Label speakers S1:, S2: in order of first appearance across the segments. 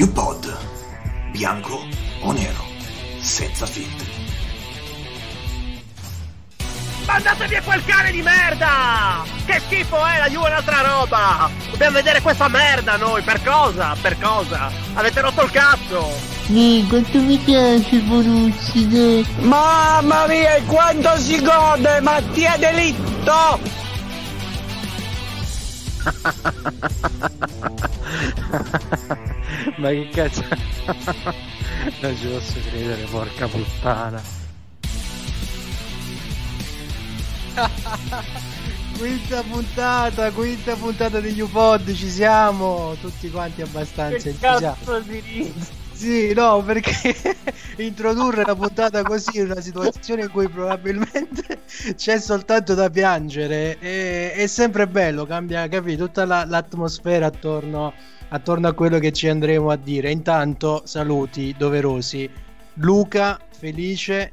S1: UPod. Bianco o nero, senza filtri.
S2: Mandate via quel cane di merda! Che schifo è, la Juve è un'altra roba! Dobbiamo vedere questa merda noi, per cosa? Per cosa? Avete rotto il cazzo!
S3: Sì, quanto mi piace Borussia, dai.
S4: Mamma mia, quanto si gode, Mattia Delitto!
S5: Ma che cazzo? non ci posso credere, porca puttana. quinta puntata, quinta puntata degli UPod, ci siamo, tutti quanti abbastanza entusiasti. Sì, no, perché introdurre la puntata così in una situazione in cui probabilmente c'è soltanto da piangere è, è sempre bello, cambia, capito, tutta la, l'atmosfera attorno, attorno a quello che ci andremo a dire. Intanto, saluti doverosi. Luca, Felice,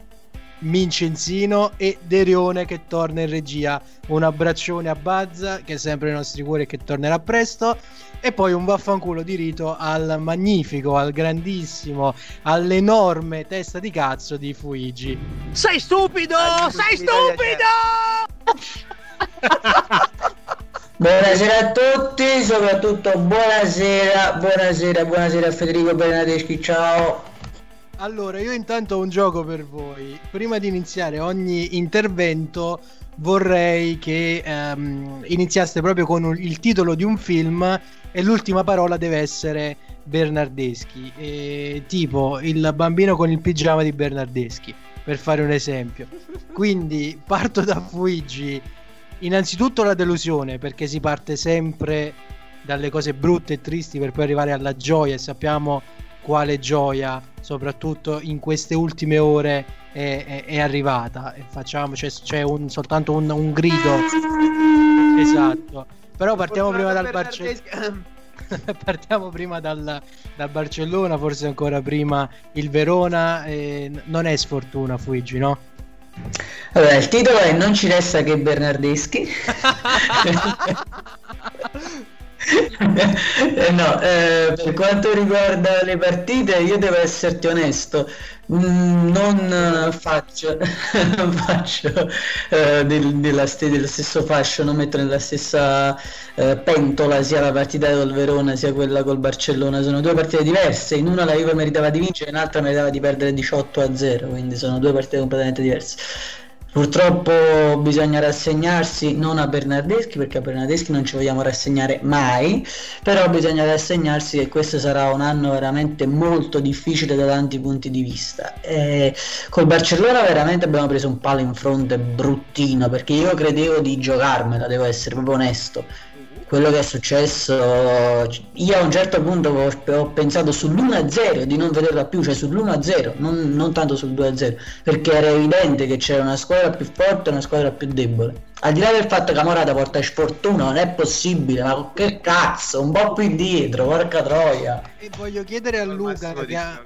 S5: Mincenzino e Derione che torna in regia. Un abbraccione a Bazza che è sempre nei nostri cuori e che tornerà presto. E poi un vaffanculo di rito al magnifico, al grandissimo, all'enorme testa di cazzo di Fuigi.
S2: Sei stupido! Sei stupido!
S6: Buonasera a tutti, soprattutto buonasera, buonasera, buonasera a Federico Bernardeschi, ciao.
S5: Allora, io intanto ho un gioco per voi. Prima di iniziare ogni intervento vorrei che ehm, iniziaste proprio con un- il titolo di un film e l'ultima parola deve essere Bernardeschi. E, tipo il bambino con il pigiama di Bernardeschi, per fare un esempio. Quindi parto da Fuigi. Innanzitutto la delusione, perché si parte sempre dalle cose brutte e tristi per poi arrivare alla gioia e sappiamo quale gioia soprattutto in queste ultime ore è, è- è arrivata. E facciamo c'è, c'è un- soltanto un, un grido. Esatto. Però partiamo prima dal Barcellona partiamo prima dal, dal Barcellona forse ancora prima il Verona eh, non è sfortuna Fuigi no?
S6: Allora, il titolo è Non ci resta che Bernardeschi. Eh, no, eh, per quanto riguarda le partite, io devo esserti onesto, mm, non eh, faccio, non faccio eh, del- della dello stesso fascio, non metto nella stessa eh, pentola sia la partita col Verona sia quella col Barcellona, sono due partite diverse, in una la Juve meritava di vincere, in un'altra meritava di perdere 18 a 0, quindi sono due partite completamente diverse. Purtroppo bisogna rassegnarsi non a Bernardeschi perché a Bernardeschi non ci vogliamo rassegnare mai, però bisogna rassegnarsi che questo sarà un anno veramente molto difficile da tanti punti di vista. E col Barcellona veramente abbiamo preso un palo in fronte bruttino perché io credevo di giocarmela, devo essere proprio onesto. Quello che è successo, io a un certo punto ho, ho pensato sull'1-0 di non vederla più, cioè sull'1-0, non, non tanto sul 2-0, perché era evidente che c'era una squadra più forte e una squadra più debole. Al di là del fatto che Morata porta sfortuna, non è possibile, ma che cazzo, un po' più indietro, porca troia.
S5: e voglio chiedere a Luca che ha...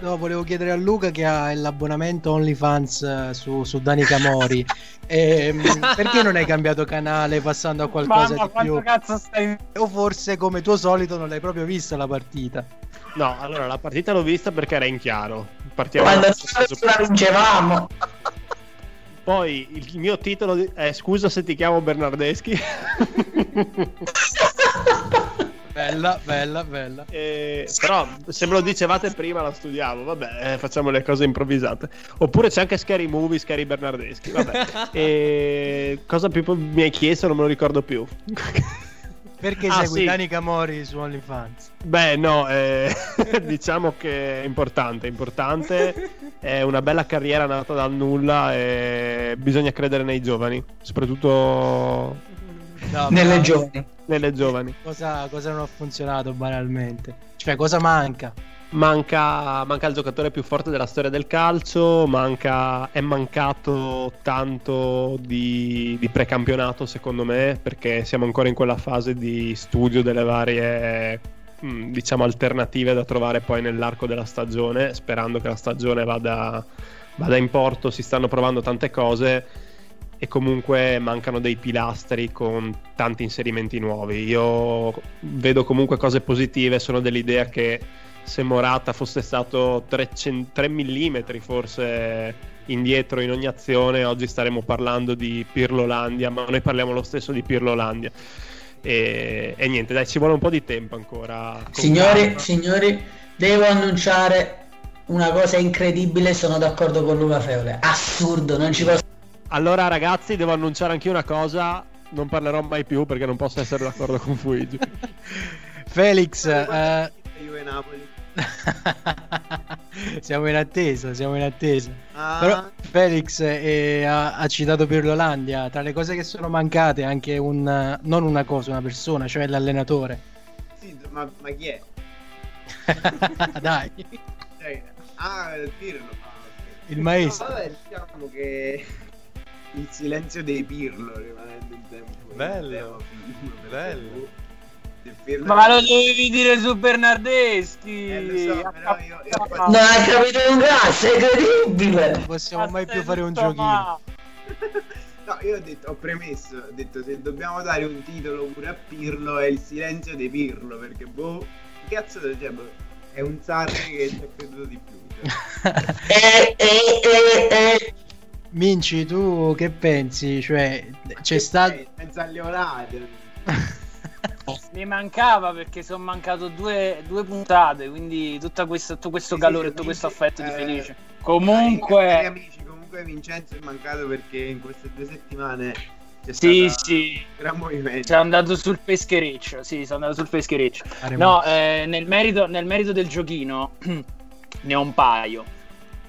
S5: No, volevo chiedere a Luca che ha l'abbonamento OnlyFans eh, su, su Dani Camori. Ehm, perché non hai cambiato canale passando a qualcosa
S7: Mamma,
S5: di più?
S7: cazzo stai...
S5: O forse come tuo solito non l'hai proprio vista la partita?
S2: No, allora la partita l'ho vista perché era in chiaro. Partiamo
S6: Quando la vincevamo,
S2: Poi il mio titolo è Scusa se ti chiamo Bernardeschi.
S5: Bella, bella, bella.
S2: Eh, però se me lo dicevate prima la studiavo, vabbè, eh, facciamo le cose improvvisate. Oppure c'è anche Scary Movie, Scary Bernardeschi, vabbè. E cosa più mi hai chiesto non me lo ricordo più.
S5: Perché
S2: Ah,
S5: segui
S2: sì.
S5: Dani Camori su OnlyFans?
S2: Beh, no, eh, diciamo che è importante, è importante. È una bella carriera nata dal nulla e bisogna credere nei giovani, soprattutto
S5: No,
S6: nelle giovani.
S2: Nelle giovani.
S5: Cosa, cosa non ha funzionato banalmente? Cioè, cosa manca?
S2: Manca, manca il giocatore più forte della storia del calcio, manca, è mancato tanto di, di precampionato secondo me perché siamo ancora in quella fase di studio delle varie mh, diciamo alternative da trovare poi nell'arco della stagione sperando che la stagione vada, vada in porto, si stanno provando tante cose e comunque mancano dei pilastri con tanti inserimenti nuovi. Io vedo comunque cose positive, sono dell'idea che se Morata fosse stato 3, 3 mm forse indietro in ogni azione, oggi staremmo parlando di Pirlolandia, ma noi parliamo lo stesso di Pirlolandia. E, e niente, dai, ci vuole un po' di tempo ancora.
S6: Signori, signori, devo annunciare una cosa incredibile, sono d'accordo con Luca Feole. Assurdo, non ci posso
S2: allora, ragazzi, devo annunciare anche una cosa. Non parlerò mai più perché non posso essere d'accordo con Fuigi.
S5: Felix, uh... siamo in attesa, siamo in attesa. Ah. Però Felix eh, ha, ha, citato Pirlolandia. Tra le cose che sono mancate, anche un non una cosa, una persona, cioè l'allenatore.
S8: Sì, ma, ma chi è?
S5: Dai.
S8: Cioè, ah, Pirlo.
S5: Il maestro.
S8: No, vabbè, diciamo che il silenzio dei Pirlo rimanendo in tempo.
S7: Bello, bello.
S4: Ma lo dovevi dire su Bernardeschi.
S8: Eh, so, però io, io
S6: fatto... No, hai capito un cazzo, è incredibile.
S5: Non possiamo mai più fare un giochino.
S8: No, io ho detto, ho premesso, ho detto se dobbiamo dare un titolo pure a Pirlo è il silenzio di Pirlo, perché boh, che cazzo cioè, boh, è un Sarri che ci ha creduto di più. Cioè.
S6: eh, eh, eh, eh.
S5: Minci, tu che pensi? Cioè, c'è stato.
S8: Pensa agli orari.
S4: Mi mancava perché sono mancato due, due puntate, quindi tutta questa, tutto questo sì, calore, sì, tutto questo affetto eh, di felice. Comunque,
S8: amici, comunque Vincenzo è mancato perché in queste due settimane c'è
S4: sì, sì.
S8: un gran movimento.
S4: Sono andato sul peschereccio. Sì, sono andato sul peschereccio. No, eh, nel, merito, nel merito del giochino ne ho un paio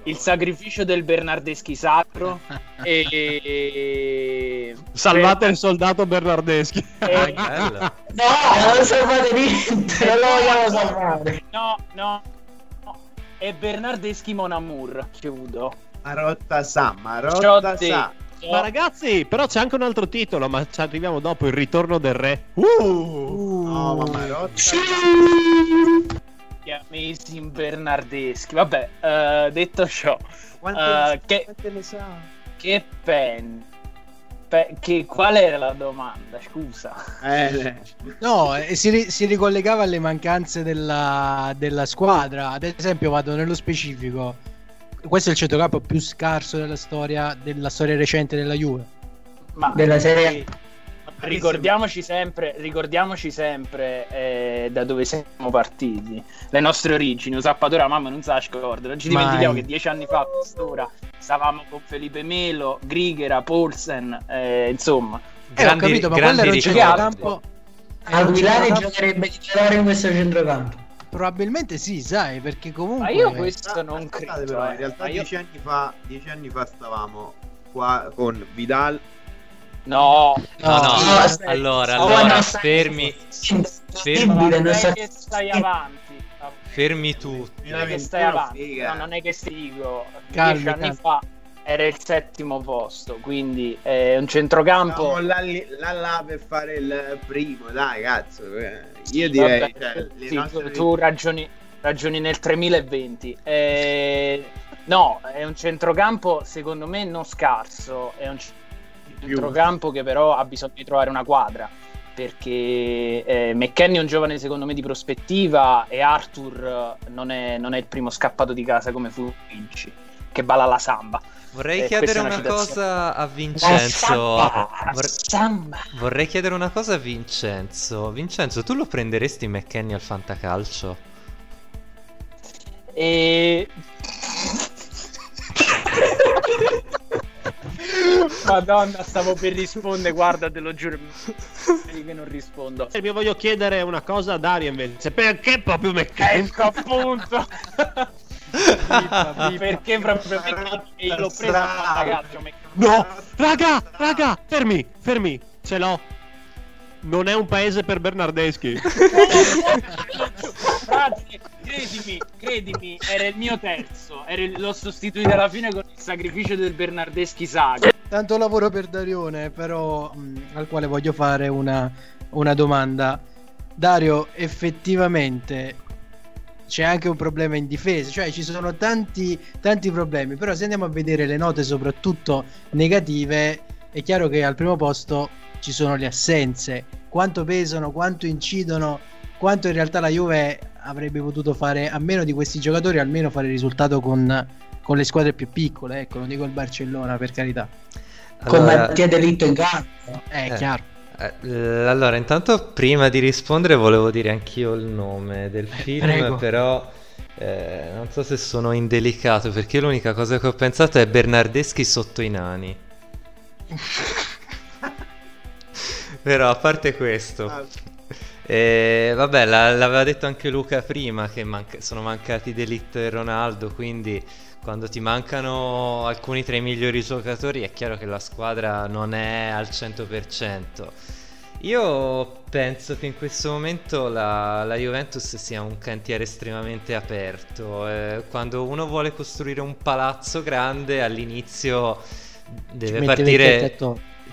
S4: il sacrificio del Bernardeschi sacro e
S2: salvate il soldato Bernardeschi
S6: e... no non salvate niente non lo vogliamo salvare
S4: no no, no. e Bernardeschi Mon Amour chiudo
S8: Marotta sa Marotta sa
S2: ma ragazzi, però c'è anche un altro titolo, ma ci arriviamo dopo, il ritorno del re. Uh!
S8: uh. No, ma Marotta. Sì!
S4: Amazing Bernardeschi. Vabbè, uh, detto ciò,
S8: quante, uh, che, quante ne sa?
S4: Che pen. Pe- che, qual era la domanda? Scusa.
S8: Eh,
S5: no, eh, si, si, ricollegava alle mancanze della, della, squadra. Ad esempio, vado nello specifico. Questo è il centrocampo più scarso della storia, della storia recente della Juve.
S6: Ma della serie
S4: ricordiamoci sempre, ricordiamoci sempre eh, da dove siamo partiti, le nostre origini. Usappatore, mamma non sa scorda. Non ci dimentichiamo che dieci anni fa a quest'ora stavamo con Felipe Melo, Grigera, Polsen, eh, insomma.
S5: Eh, grandi, ho capito, ma quello era un centrocampo.
S6: Aguilari giocherebbe titolare in questo centrocampo.
S5: Probabilmente sì, sai, perché comunque.
S4: Ma io questo non credo.
S8: Però, in eh. realtà, dieci, io... anni fa, dieci anni fa stavamo qua con Vidal,
S4: No,
S7: no, no. no. Allora, allora, fermi.
S4: Fermi. Non è che stai avanti.
S7: Fermi tutti.
S4: Non è che stai avanti. No, non è che stigo. Dieci anni fa era il settimo posto, quindi è un centrocampo.
S8: là, là, là per fare il primo, dai, cazzo. Io direi. Vabbè, cioè,
S4: sì, nostre... tu ragioni, ragioni nel 3020. Eh, no, è un centrocampo secondo me non scarso. È un centrocampo centrocampo che però ha bisogno di trovare una quadra perché eh, McKenny è un giovane secondo me di prospettiva e Arthur non è, non è il primo scappato di casa come fu Luigi che balla la samba
S7: Vorrei eh, chiedere una, una cosa a Vincenzo. Vorrei... Vorrei chiedere una cosa a Vincenzo. Vincenzo, tu lo prenderesti McKenny al fantacalcio?
S4: E... Madonna, stavo per rispondere, guarda, te lo giuro. che non rispondo.
S2: E mi voglio chiedere una cosa a Dario invece. Perché proprio McKenny?
S4: Ecco appunto. Perché proprio McKenny? L'ho preso ragazzo.
S2: No, raga, raga, fermi, fermi, ce l'ho. Non è un paese per Bernardeschi.
S4: Credimi, credimi, era il mio terzo. Il, l'ho sostituito alla fine con il sacrificio del Bernardeschi Saga.
S5: Tanto lavoro per Darione, però mh, al quale voglio fare una, una domanda. Dario, effettivamente c'è anche un problema in difesa, cioè ci sono tanti, tanti problemi, però se andiamo a vedere le note soprattutto negative, è chiaro che al primo posto ci sono le assenze, quanto pesano, quanto incidono, quanto in realtà la Juve avrebbe potuto fare a meno di questi giocatori, almeno fare risultato con, con le squadre più piccole, ecco, non dico il Barcellona per carità.
S6: Allora... Con Mattia Delitto in campo.
S5: Eh, è eh. chiaro.
S7: Eh, allora, intanto prima di rispondere volevo dire anch'io il nome del eh, film, Prego. però eh, non so se sono indelicato perché l'unica cosa che ho pensato è Bernardeschi sotto i nani. però a parte questo, ah. Eh, vabbè, la, l'aveva detto anche Luca prima che manca- sono mancati Delitto e Ronaldo, quindi quando ti mancano alcuni tra i migliori giocatori è chiaro che la squadra non è al 100%. Io penso che in questo momento la, la Juventus sia un cantiere estremamente aperto. Eh, quando uno vuole costruire un palazzo grande all'inizio deve ci partire...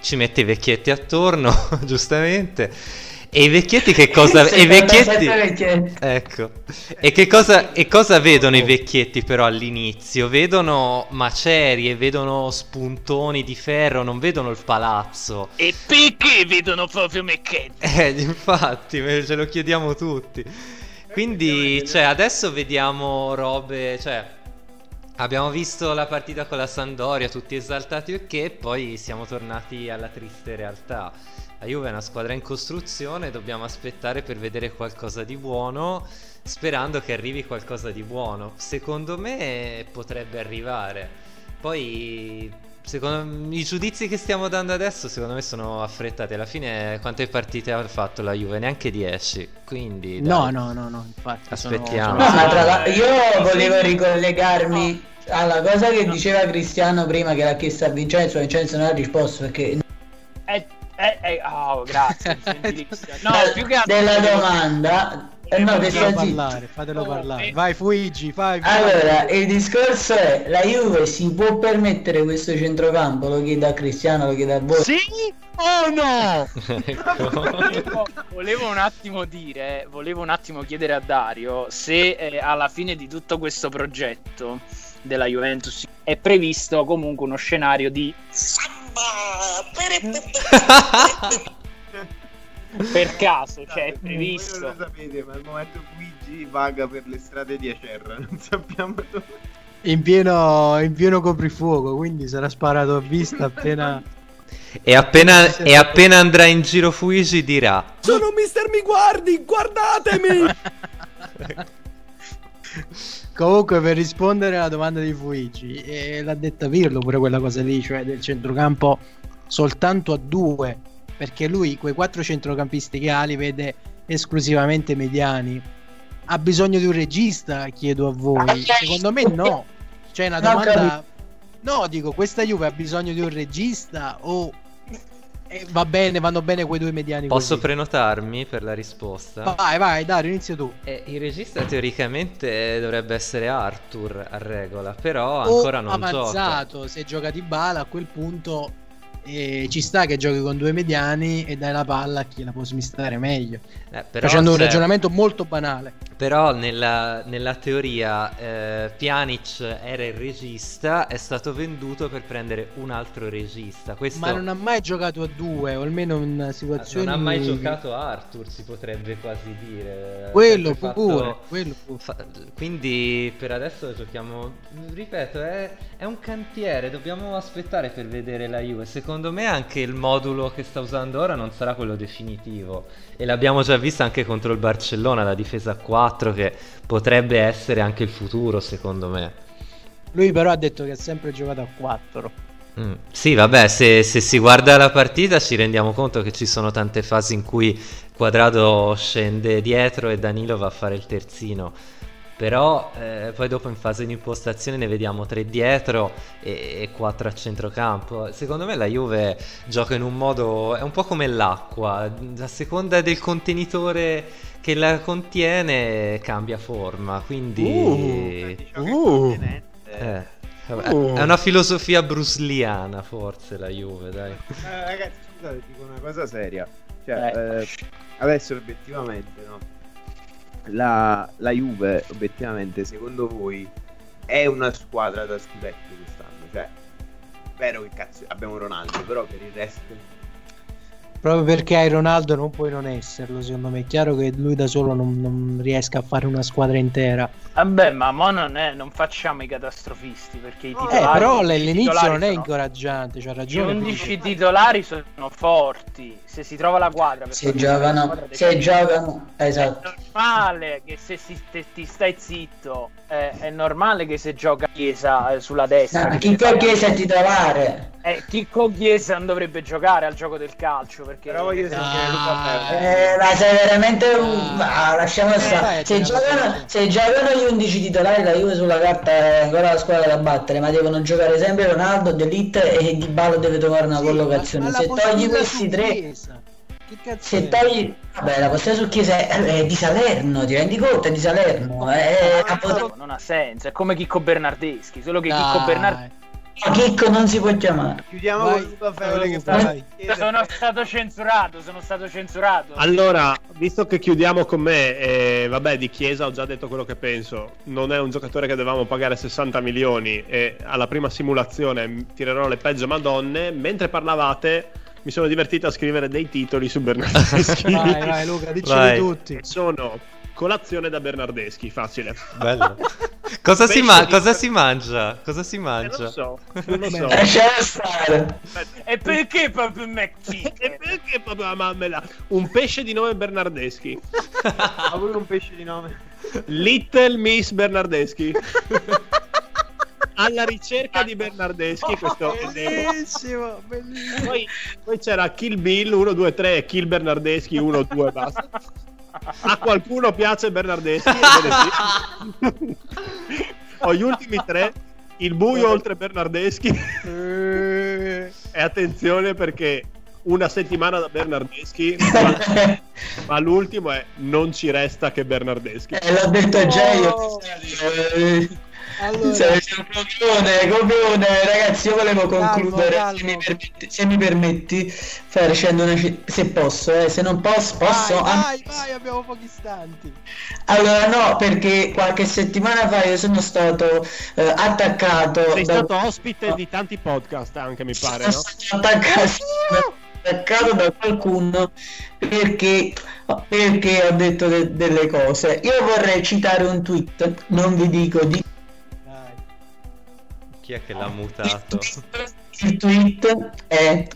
S7: Ci mette i vecchietti attorno, giustamente e i vecchietti che cosa... e i vecchietti... Ecco. E che cosa, e cosa vedono i vecchietti però all'inizio? Vedono macerie, vedono spuntoni di ferro, non vedono il palazzo.
S4: E perché vedono proprio McKenny?
S7: Eh, infatti, ce lo chiediamo tutti. Quindi, cioè, adesso vediamo robe... Cioè, Abbiamo visto la partita con la Sandoria, tutti esaltati e che, poi siamo tornati alla triste realtà. La Juve è una squadra in costruzione, dobbiamo aspettare per vedere qualcosa di buono, sperando che arrivi qualcosa di buono. Secondo me potrebbe arrivare. Poi secondo i giudizi che stiamo dando adesso secondo me sono affrettati alla fine quante partite ha fatto la Juve neanche 10 quindi
S5: dai. no no no no infatti
S7: aspettiamo
S6: sono... no, la... io volevo ricollegarmi alla cosa che diceva Cristiano prima che l'ha chiesto a Vincenzo Vincenzo non ha risposto perché
S4: eh eh, eh, oh, grazie. no, più che
S6: altro della domanda. Eh, no,
S5: fatelo parlare, fatelo parlare. Vai Fuigi, vai, vai.
S6: Allora, il discorso è la Juve si può permettere questo centrocampo? Lo chiede a Cristiano, lo chiede a voi.
S4: Sì o no? volevo, volevo, un attimo dire, volevo un attimo chiedere a Dario se eh, alla fine di tutto questo progetto della Juventus è previsto comunque uno scenario di per caso, cioè è previsto.
S8: Voi non lo sapete, ma al momento Luigi vaga per le strade di Acerra, non sappiamo dove.
S5: In pieno, in pieno coprifuoco, quindi sarà sparato a vista appena.
S7: E appena, e appena andrà in giro Fuigi dirà:
S5: Sono Mister Mi Guardi, guardatemi! Comunque, per rispondere alla domanda di Fuigi, eh, l'ha detta Pirlo pure quella cosa lì, cioè del centrocampo soltanto a due, perché lui quei quattro centrocampisti che ha li vede esclusivamente mediani. Ha bisogno di un regista? Chiedo a voi. Secondo me no. C'è una domanda. No, dico, questa Juve ha bisogno di un regista o eh, va bene, vanno bene quei due mediani.
S7: Posso
S5: così.
S7: prenotarmi per la risposta?
S5: Vai, vai, Dario, inizia tu.
S7: Eh, il regista teoricamente dovrebbe essere Arthur a regola, però ancora non
S5: avanzato,
S7: gioca.
S5: se gioca di bala a quel punto e ci sta che giochi con due mediani e dai la palla a chi la può smistare meglio. Eh, Facendo un ragionamento molto banale.
S7: Però nella, nella teoria eh, Pjanic era il regista, è stato venduto per prendere un altro regista. Questo...
S5: Ma non ha mai giocato a due, o almeno in situazioni...
S7: Non ha mai giocato a Arthur, si potrebbe quasi dire.
S5: Quello pure, fatto... quello pure.
S7: Fa... Quindi per adesso giochiamo... Ripeto, è, è un cantiere, dobbiamo aspettare per vedere la Juve. Secondo me anche il modulo che sta usando ora non sarà quello definitivo. E l'abbiamo già visto anche contro il Barcellona, la difesa 4, che potrebbe essere anche il futuro, secondo me.
S5: Lui però ha detto che ha sempre giocato a 4.
S7: Mm. Sì, vabbè, se, se, si guarda la partita ci rendiamo conto che ci sono tante fasi in cui Quadrado scende dietro e Danilo va a fare il terzino però eh, poi dopo in fase di impostazione ne vediamo tre dietro e, e quattro a centrocampo. Secondo me la Juve gioca in un modo, è un po' come l'acqua, a seconda del contenitore che la contiene cambia forma, quindi... Uh, uh, eh, uh. È una filosofia brusliana forse la Juve, dai.
S8: Eh, ragazzi, scusate, dico una cosa seria. Cioè, eh. eh adesso obiettivamente, no? La, la Juve, obiettivamente, secondo voi, è una squadra da scudetto quest'anno? Cioè, vero che cazzo abbiamo Ronaldo, però per il resto...
S5: Proprio perché hai Ronaldo non puoi non esserlo, secondo me. È chiaro che lui da solo non, non riesca a fare una squadra intera.
S4: Vabbè, ma mo non, è, non facciamo i catastrofisti perché i
S5: Eh,
S4: titolari,
S5: però
S4: i
S5: l'inizio non è
S4: sono-
S5: incoraggiante,
S4: Gli
S5: ragione.
S4: 11 titolari sono forti. Se si trova la quadra,
S6: Se giocano, se giocano,
S4: È
S6: esatto.
S4: normale che se si- te- ti stai zitto, eh, è normale che se gioca Chiesa eh, sulla destra.
S6: No, chi
S4: fai-
S6: Chiesa è titolare.
S4: Eh, Chicco Chiesa non dovrebbe giocare al gioco del calcio perché
S8: Però voglio sentire
S5: Ah,
S8: Luca.
S6: Eh, ma sei veramente
S5: Ah.
S6: un... ma lasciamo
S5: Eh,
S6: stare. Se giocano, se giocano gli 11 titolari, la Juve sulla carta è ancora la squadra da battere, ma devono giocare sempre Ronaldo, De Ligt e Di Balo deve trovare una
S5: Sì,
S6: collocazione. Se togli questi tre,
S5: Chiesa. Che cazzo
S6: se
S5: è?
S6: togli... Vabbè, la possibilità su Chiesa è, è di Salerno, ti rendi conto? È di Salerno. È a poter-
S4: non ha senso. È come Chicco Bernardeschi, solo che
S5: Dai.
S4: Chicco Bernardeschi
S6: Chicco non si può chiamare.
S8: Chiudiamo
S5: Vai,
S8: con
S5: vai,
S8: che
S5: vai.
S8: fa
S4: sono stato censurato, sono stato censurato.
S2: Allora, visto che chiudiamo con me, eh, vabbè, di Chiesa ho già detto quello che penso. Non è un giocatore che dovevamo pagare 60 milioni e alla prima simulazione tirerò le peggio madonne. Mentre parlavate, mi sono divertito a scrivere dei titoli su Bernardeschi.
S5: Vai, vai, Luca, diceli
S7: Vai.
S5: tutti.
S2: Sono colazione da Bernardeschi, facile.
S7: Bello. Cosa si, ma-
S2: di-
S7: cosa si mangia? Cosa si
S2: Eh, non
S7: mangia?
S2: lo so, non lo so.
S6: Stare.
S4: E perché proprio
S2: E
S4: McChicken?
S2: perché proprio la mammela? Un pesce di nome Bernardeschi.
S8: Ha pure un pesce di nome.
S2: Little Miss Bernardeschi. Alla ricerca di Bernardeschi, questo è Devo.
S5: Bellissimo, bellissimo.
S2: Poi, poi c'era Kill Bill 1, 2, 3 e Kill Bernardeschi 1, 2, basta. A qualcuno piace Bernardeschi? Sì. Ho gli ultimi tre. Il buio oltre Bernardeschi.
S5: Eh,
S2: E attenzione perché una settimana da Bernardeschi, ma, ma l'ultimo è non ci resta che Bernardeschi.
S6: Eh, l'ho detto.
S5: Oh.
S6: Eh,
S5: Allora,
S6: un copione, copione, ragazzi. Io volevo concludere.
S5: calmo.
S6: Se, mi permetti, se mi permetti, facendo una. Se posso, eh, se non posso, posso.
S5: vai,
S6: Ah,
S5: vai, vai, abbiamo pochi istanti.
S6: Allora, no, perché qualche settimana fa io sono stato eh, attaccato.
S2: Sei
S6: da-
S2: stato ospite di tanti podcast anche, mi pare, no?
S6: sono stato attaccato, attaccato da qualcuno perché, perché ho detto de- delle cose. Io vorrei citare un tweet, non vi dico di.
S7: Chi è che l'ha mutato?
S6: Il tweet è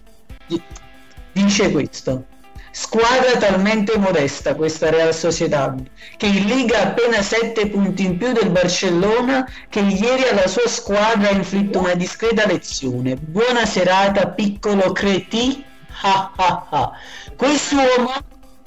S6: dice questo. Squadra talmente modesta questa Real Sociedad che in Liga ha appena 7 punti in più del Barcellona che ieri alla sua squadra ha inflitto una discreta lezione. Buona serata piccolo cretì. Ah, ah, ah. Quest'uomo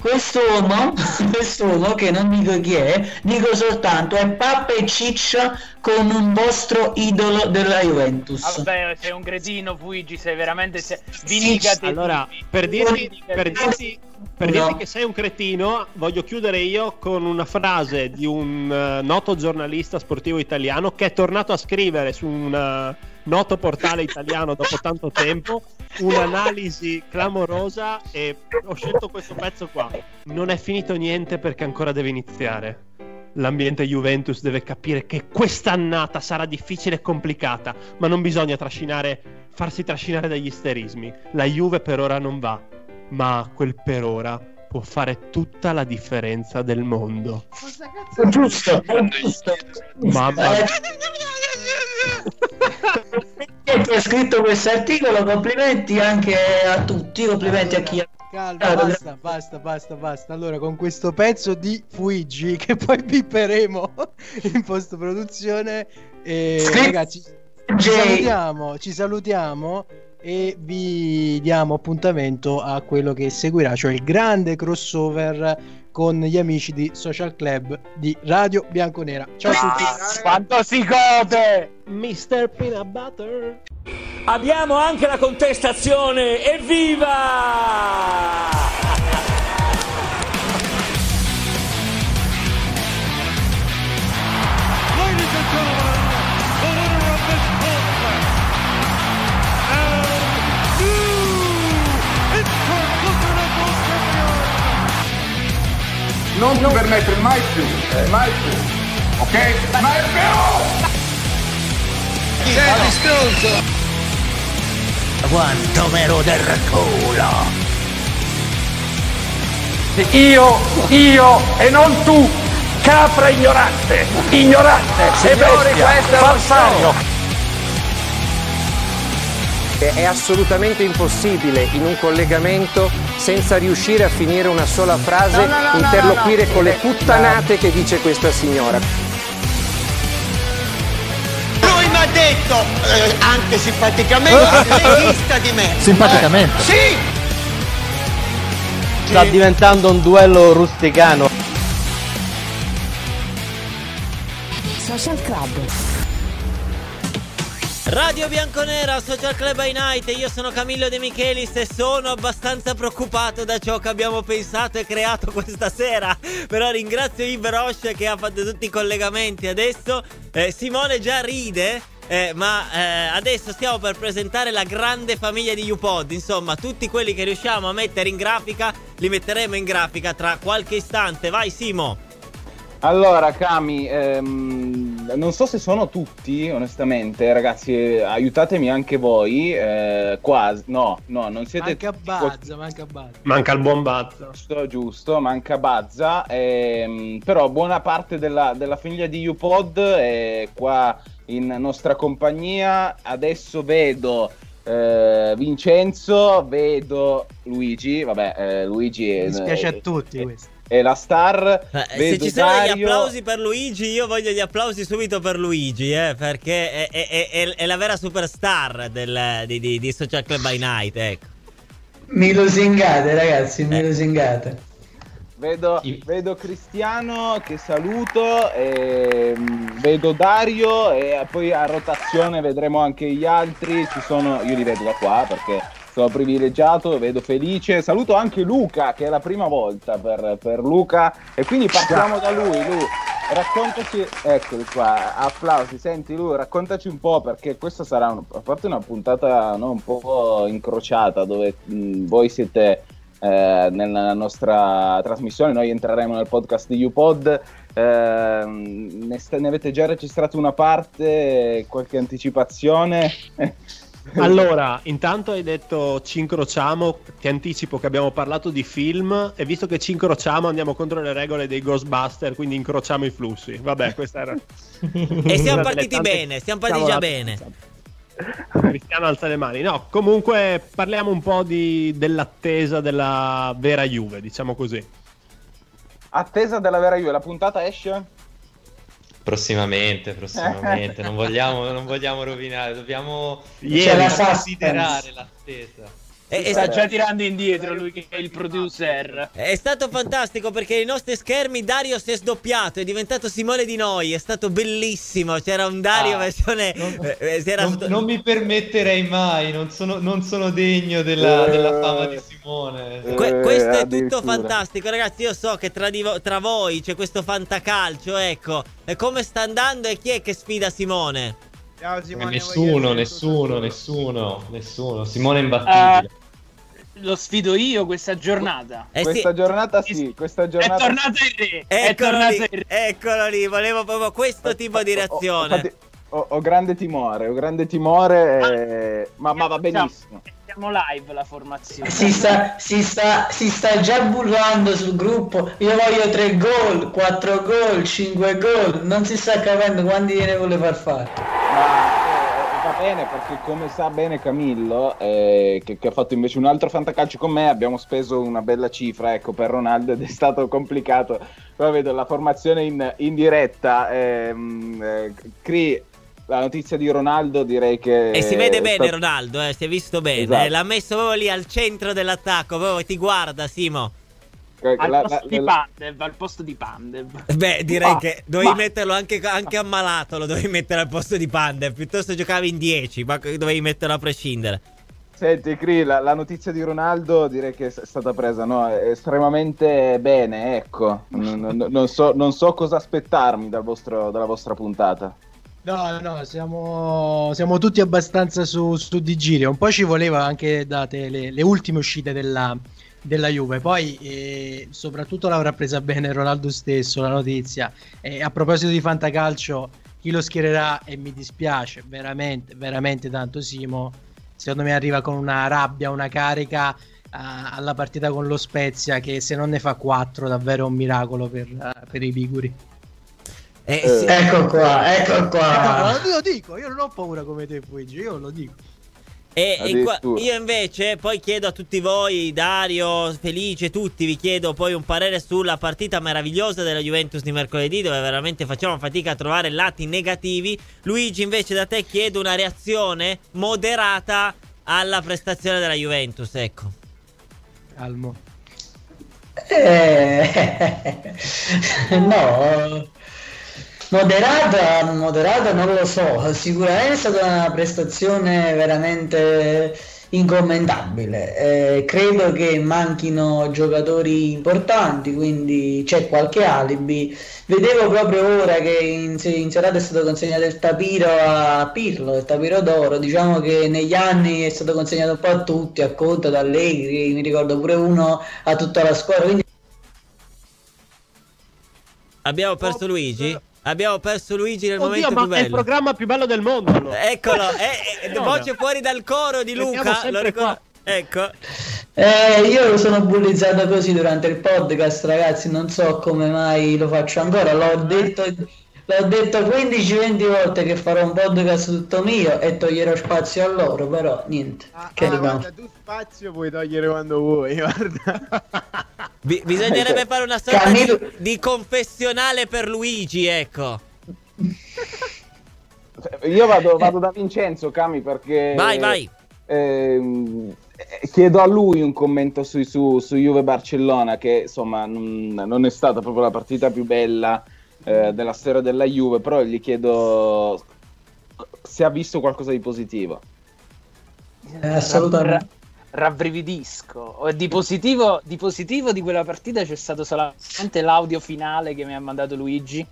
S6: Quest'uomo, quest'uomo che non dico chi è, dico soltanto è pappa e ciccia con un vostro idolo della Juventus.
S4: Ah, Vabbè, sei un cretino, Fuigi, sei veramente... Se... Vinicate
S2: Allora, per dirti, per dirti- per
S6: No.
S2: dirti che sei un cretino, voglio chiudere io con una frase di un eh, noto giornalista sportivo italiano che è tornato a scrivere su un eh, noto portale italiano dopo tanto tempo un'analisi clamorosa e ho scelto questo pezzo qua. Non è finito niente perché ancora deve iniziare. L'ambiente Juventus deve capire che quest'annata sarà difficile e complicata, ma non bisogna trascinare, farsi trascinare dagli isterismi. La Juve per ora non va, ma quel per ora può fare tutta la differenza del mondo.
S5: Cosa
S6: È
S5: cazzo?
S6: giusto, è giusto.
S2: Mamma
S6: Eh, che ha scritto questo articolo, complimenti anche a tutti, complimenti a chi ha
S5: Calma, basta, basta, basta, basta. Allora, con questo pezzo di Fuigi che poi pipperemo in post produzione,
S6: Scri-
S5: ragazzi, ci salutiamo, ci salutiamo e vi diamo appuntamento a quello che seguirà, cioè il grande crossover con gli amici di Social Club di Radio Bianconera. Ciao a tutti.
S4: Quanto si gode!
S2: Mr. Peanut Butter.
S9: Abbiamo anche la contestazione, evviva!
S10: Non ti permettere mai più, mai più, ok? Mai più!
S11: Senti, stronzo!
S9: Quanto mero del culo!
S10: Io, io e non tu, capra ignorante, ignorante,
S12: Signori,
S10: e bestia,
S12: è
S10: falsario.
S12: È assolutamente impossibile in un collegamento senza riuscire a finire una sola frase
S13: No, no, no,
S12: interloquire
S13: no, no.
S12: con le puttanate che dice questa signora.
S14: Lui mi ha detto, eh, anche simpaticamente, leghista di me.
S15: Simpaticamente.
S14: Eh, sì!
S15: Sta diventando un duello rusticano.
S16: Social Club.
S17: Radio Bianconera, Social Club by Night, io sono Camillo De Michelis e sono abbastanza preoccupato da ciò che abbiamo pensato e creato questa sera. Però ringrazio Yves Roche che ha fatto tutti i collegamenti adesso. Eh, Simone già ride. eh, ma eh, adesso stiamo per presentare la grande famiglia di UPod. Insomma, tutti quelli che riusciamo a mettere in grafica li metteremo in grafica tra qualche istante. Vai, Simo.
S18: Allora, Cami, ehm, non so se sono tutti, onestamente, ragazzi, aiutatemi anche voi. eh, quasi, no, no, non siete
S5: Manca Bazza, manca Bazza.
S2: Manca il buon Bazza.
S18: Giusto, giusto, manca Bazza. ehm, però buona parte della, della famiglia di UPod è qua in nostra compagnia. Adesso vedo eh, Vincenzo, vedo Luigi. Vabbè, eh, Luigi è,
S5: Mi spiace a
S18: è-
S5: tutti
S18: è-
S5: questo.
S18: È la star.
S17: Eh, se ci sono
S18: Dario.
S17: applausi per Luigi, io voglio gli applausi subito per Luigi, eh, perché è, è- è- è- è la vera superstar del- di, di- di Social Club by Night, ecco.
S6: Mi lusingate ragazzi, mi lusingate.
S18: Vedo, vedo Cristiano che saluto, ehm, vedo Dario e poi a rotazione vedremo anche gli altri. Ci sono, io li vedo da qua perché sono privilegiato, vedo Felice. Saluto anche Luca che è la prima volta per, per Luca e quindi partiamo da lui. Lu, raccontaci, eccoli qua, applausi. Senti Lu, raccontaci un po' perché questa sarà un- a parte una puntata no, un po' incrociata dove mh, voi siete eh, nella nostra trasmissione. Noi entreremo nel podcast di UPod. ehm, ne, sta- ne avete già registrato una parte? Qualche anticipazione?
S2: Allora, intanto hai detto ci incrociamo, ti anticipo che abbiamo parlato di film e visto che ci incrociamo andiamo contro le regole dei Ghostbuster, quindi incrociamo i flussi. Vabbè, questa era...
S17: E siamo partiti
S2: tante
S17: bene, siamo partiti già bene.
S2: Cristiano alza le mani. No, comunque parliamo un po' di- dell'attesa della vera Juve, diciamo così.
S18: Attesa della vera Juve, la puntata esce?
S7: Prossimamente, prossimamente. non, vogliamo, non vogliamo rovinare, dobbiamo
S4: C'è la
S7: considerare l'attesa.
S4: Si
S17: e
S4: sta
S17: sta-
S4: già tirando indietro lui che è il producer.
S17: È stato fantastico perché ai nostri schermi Dario si è sdoppiato, è diventato Simone di noi, è stato bellissimo. C'era un Dario
S7: Ah,
S17: versione. eh, eh, si era
S7: Non, non mi permetterei mai, non sono, non sono degno della,
S18: Eh,
S7: della fama di Simone.
S17: Que- questo è tutto fantastico, ragazzi. Io so che tra, di vo- tra voi c'è questo fantacalcio. Ecco, e come sta andando e chi è che sfida Simone?
S8: Ciao
S7: Eh,
S8: Simone,
S7: nessuno,
S8: voglio-
S7: nessuno, nessuno, nessuno. Simone è imbattibile.
S4: Lo sfido io questa giornata.
S17: Eh
S18: questa giornata sì, questa
S4: È
S18: giornata
S4: tornato il re. È
S17: Eccolo
S4: tornato
S17: lì,
S4: il re.
S17: eccolo lì, volevo proprio questo tipo di reazione.
S18: Infatti, ho, ho grande timore, ho grande timore, eh, ma, ma va benissimo.
S4: Siamo live la formazione.
S6: Si sta, si, sta, si sta già bullando sul gruppo. Io voglio 3 gol, 4 gol, 5 gol. Non si sta capendo quanti gliene vuole far fare.
S18: Ma eh, va bene perché come sa bene Camillo, eh, che, che ha fatto invece un altro fantacalcio con me, abbiamo speso una bella cifra ecco, per Ronaldo ed è stato complicato. Però vedo la formazione in, in diretta. ehm, eh, Cri, la notizia di Ronaldo direi che...
S17: E si vede bene
S18: stat-
S17: Ronaldo, eh, si è visto bene.
S18: Esatto.
S17: eh, l'ha messo proprio lì al centro dell'attacco, proprio ti guarda Simo.
S4: Al
S18: la-
S4: posto
S18: la-
S4: di
S18: la-
S4: Pandev, al posto di Pandev.
S17: Beh, direi
S4: Ma-
S17: che dovevi
S4: ma-
S17: metterlo anche, anche ammalato, lo dovevi mettere al posto di Pandev, piuttosto giocavi in 10, ma dovevi metterlo a prescindere.
S18: Senti, Cri, la, la notizia di Ronaldo direi che è stata presa no, estremamente bene, ecco. Non, non- non so, non so cosa aspettarmi dal vostro- dalla vostra puntata.
S5: No, no, siamo, siamo tutti abbastanza su, su di giri. Un po' ci voleva anche date le, le ultime uscite della, della Juve. Poi, eh, soprattutto, l'avrà presa bene Ronaldo stesso la notizia. E a proposito di fantacalcio, chi lo schiererà? E mi dispiace veramente, veramente tanto, Simo. secondo me arriva con una rabbia, una carica alla partita con lo Spezia che se non ne fa 4 davvero un miracolo per, per i Liguri.
S6: Eh, sì. Ecco qua, ecco qua.
S5: Eh, io lo dico, io non ho paura come te, Fuigi, io lo dico.
S17: E, e qua, io invece poi chiedo a tutti voi, Dario, Felice, tutti, vi chiedo poi un parere sulla partita meravigliosa della Juventus di mercoledì dove veramente facciamo fatica a trovare lati negativi. Luigi invece da te chiedo una reazione moderata alla prestazione della Juventus, ecco.
S5: Calmo.
S6: Eh, no, Moderata, moderata non lo so, sicuramente è stata una prestazione veramente incommentabile. Eh, credo che manchino giocatori importanti, quindi c'è qualche alibi. Vedevo proprio ora che in, in serata è stato consegnato il tapiro a Pirlo, il tapiro d'oro. Diciamo che negli anni è stato consegnato un po' a tutti, a Conte, ad Allegri, mi ricordo pure uno a tutta la squadra. Quindi...
S17: Abbiamo perso Luigi? Abbiamo perso Luigi nel
S2: Oddio,
S17: momento
S2: ma
S17: più bello.
S2: è il programma più bello del mondo. allora.
S17: Eccolo, è, è, voce fuori dal coro di Luca. Lo ricordo.
S2: qua.
S17: Ecco.
S6: Eh, io sono bullizzato così durante il podcast, ragazzi. Non so come mai lo faccio ancora. L'ho detto, l'ho detto 15-20 volte che farò un podcast tutto mio e toglierò spazio a loro. Però niente.
S8: Ah,
S6: che
S8: ah, guarda, tu spazio puoi togliere quando vuoi, guarda.
S17: Bi- bisognerebbe fare una sorta
S6: Camillo-
S17: di, di confessionale per Luigi, ecco.
S18: Io vado, vado da Vincenzo, Cami, perché...
S17: Vai, vai.
S18: ehm, eh, chiedo a lui un commento su, su, su Juve Barcellona, che insomma non, non è stata proprio la partita più bella eh, della storia della Juve, però gli chiedo se ha visto qualcosa di positivo.
S6: Eh, assolutamente.
S4: Ravbrividisco. Di positivo, di positivo di quella partita c'è stato solamente l'audio finale che mi ha mandato Luigi.